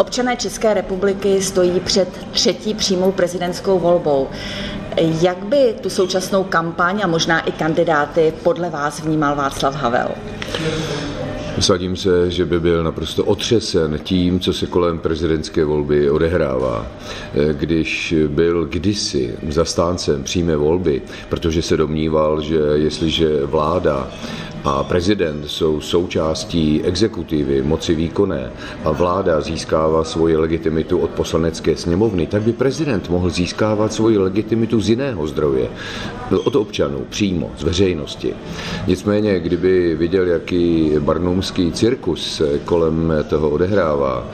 Občané České republiky stojí před třetí přímou prezidentskou volbou. Jak by tu současnou kampaň a možná i kandidáty podle vás vnímal Václav Havel? Sadím se, že by byl naprosto otřesen tím, co se kolem prezidentské volby odehrává. Když byl kdysi zastáncem přímé volby, protože se domníval, že jestliže vláda a prezident jsou součástí exekutivy, moci výkonné a vláda získává svoji legitimitu od poslanecké sněmovny, tak by prezident mohl získávat svoji legitimitu z jiného zdroje, od občanů, přímo, z veřejnosti. Nicméně, kdyby viděl, jaký barnoumský cirkus kolem toho odehrává,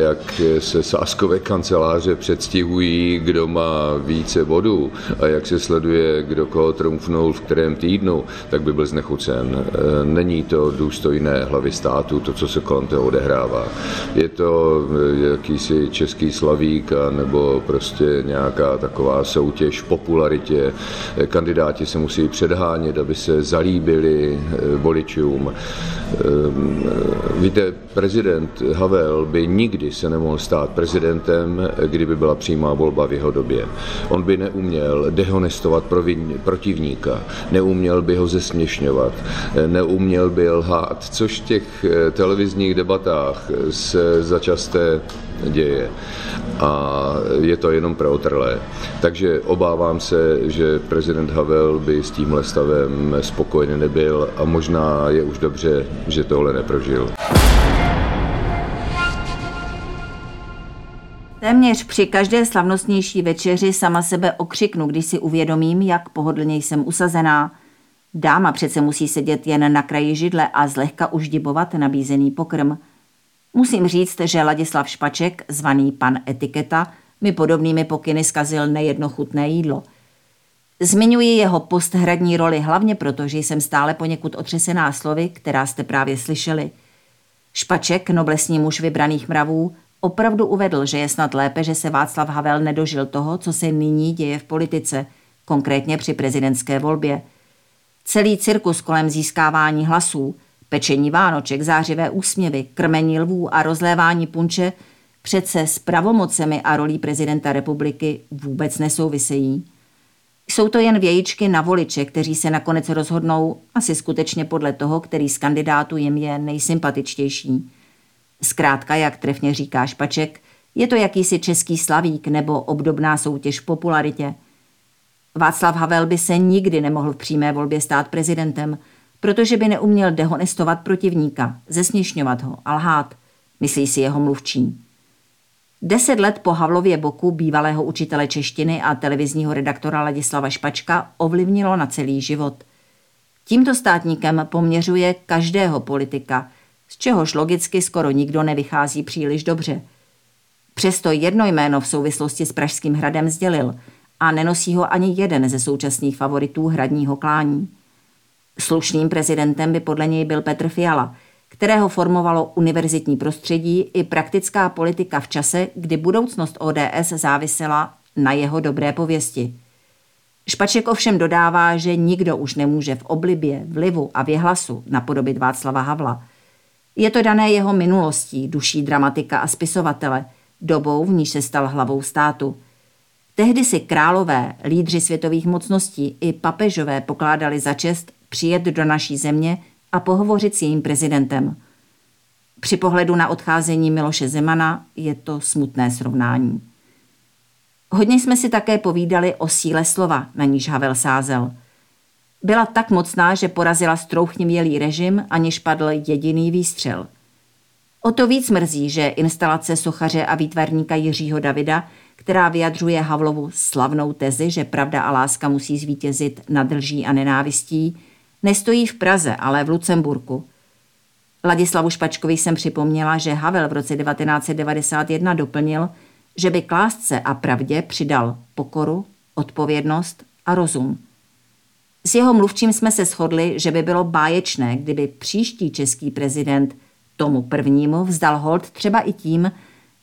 jak se sáskové kanceláře předstihují, kdo má více bodů a jak se sleduje, kdo koho trumfnul v kterém týdnu, tak by byl znechucen den. Eh, není to důstojné hlavy státu, to, co se kolem toho odehrává. Je to eh, jakýsi český slavík nebo prostě nějaká taková soutěž v popularitě. Eh, kandidáti se musí předhánět, aby se zalíbili voličům. Víte, prezident Havel by nikdy se nemohl stát prezidentem, kdyby byla přímá volba v jeho době. On by neuměl dehonestovat protivníka, neuměl by ho zesměšňovat, neuměl by lhát, což v těch eh, televizních debatách se začasté děje. A je to jenom pro otrlé. Takže obávám se, že prezident Havel by s tímhle stavem spokojený nebyl a možná je už dobře, že tohle neprožil. Téměř při každé slavnostnější večeři sama sebe okřiknu, když si uvědomím, jak pohodlně jsem usazená, Dáma přece musí sedět jen na kraji židle a zlehka uždibovat nabízený pokrm. Musím říct, že Ladislav Špaček, zvaný pan Etiketa, mi podobnými pokyny skazil nejedno chutné jídlo. Zmiňuji jeho posthradní roli hlavně proto, že jsem stále poněkud otřesená slovy, která jste právě slyšeli. Špaček, noblesní muž vybraných mravů, opravdu uvedl, že je snad lépe, že se Václav Havel nedožil toho, co se nyní děje v politice, konkrétně při prezidentské volbě – Celý cirkus kolem získávání hlasů, pečení vánoček, zářivé úsměvy, krmení lvů a rozlévání punče přece s pravomocemi a rolí prezidenta republiky vůbec nesouvisejí. Jsou to jen vějičky na voliče, kteří se nakonec rozhodnou asi skutečně podle toho, který z kandidátů jim je nejsympatičtější. Zkrátka, jak trefně říká Špaček, je to jakýsi český slavík nebo obdobná soutěž v popularitě – Václav Havel by se nikdy nemohl v přímé volbě stát prezidentem, protože by neuměl dehonestovat protivníka, zesměšňovat ho a lhát, myslí si jeho mluvčí. Deset let po Havlově boku bývalého učitele češtiny a televizního redaktora Ladislava Špačka ovlivnilo na celý život. Tímto státníkem poměřuje každého politika, z čehož logicky skoro nikdo nevychází příliš dobře. Přesto jedno jméno v souvislosti s Pražským hradem sdělil – a nenosí ho ani jeden ze současných favoritů hradního klání. Slušným prezidentem by podle něj byl Petr Fiala, kterého formovalo univerzitní prostředí i praktická politika v čase, kdy budoucnost ODS závisela na jeho dobré pověsti. Špaček ovšem dodává, že nikdo už nemůže v oblibě, vlivu a věhlasu napodobit Václava Havla. Je to dané jeho minulostí, duší dramatika a spisovatele, dobou, v níž se stal hlavou státu – Tehdy si králové, lídři světových mocností i papežové pokládali za čest přijet do naší země a pohovořit s jejím prezidentem. Při pohledu na odcházení Miloše Zemana je to smutné srovnání. Hodně jsme si také povídali o síle slova, na níž Havel sázel. Byla tak mocná, že porazila strouchnivělý režim, aniž padl jediný výstřel. O to víc mrzí, že instalace sochaře a výtvarníka Jiřího Davida – která vyjadřuje Havlovu slavnou tezi, že pravda a láska musí zvítězit nad lží a nenávistí, nestojí v Praze, ale v Lucemburku. Ladislavu Špačkovi jsem připomněla, že Havel v roce 1991 doplnil, že by klásce a pravdě přidal pokoru, odpovědnost a rozum. S jeho mluvčím jsme se shodli, že by bylo báječné, kdyby příští český prezident tomu prvnímu vzdal hold třeba i tím,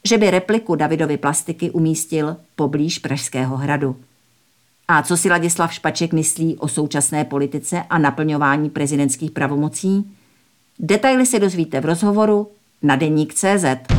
že by repliku Davidovy plastiky umístil poblíž Pražského hradu. A co si Ladislav Špaček myslí o současné politice a naplňování prezidentských pravomocí? Detaily se dozvíte v rozhovoru na deník CZ.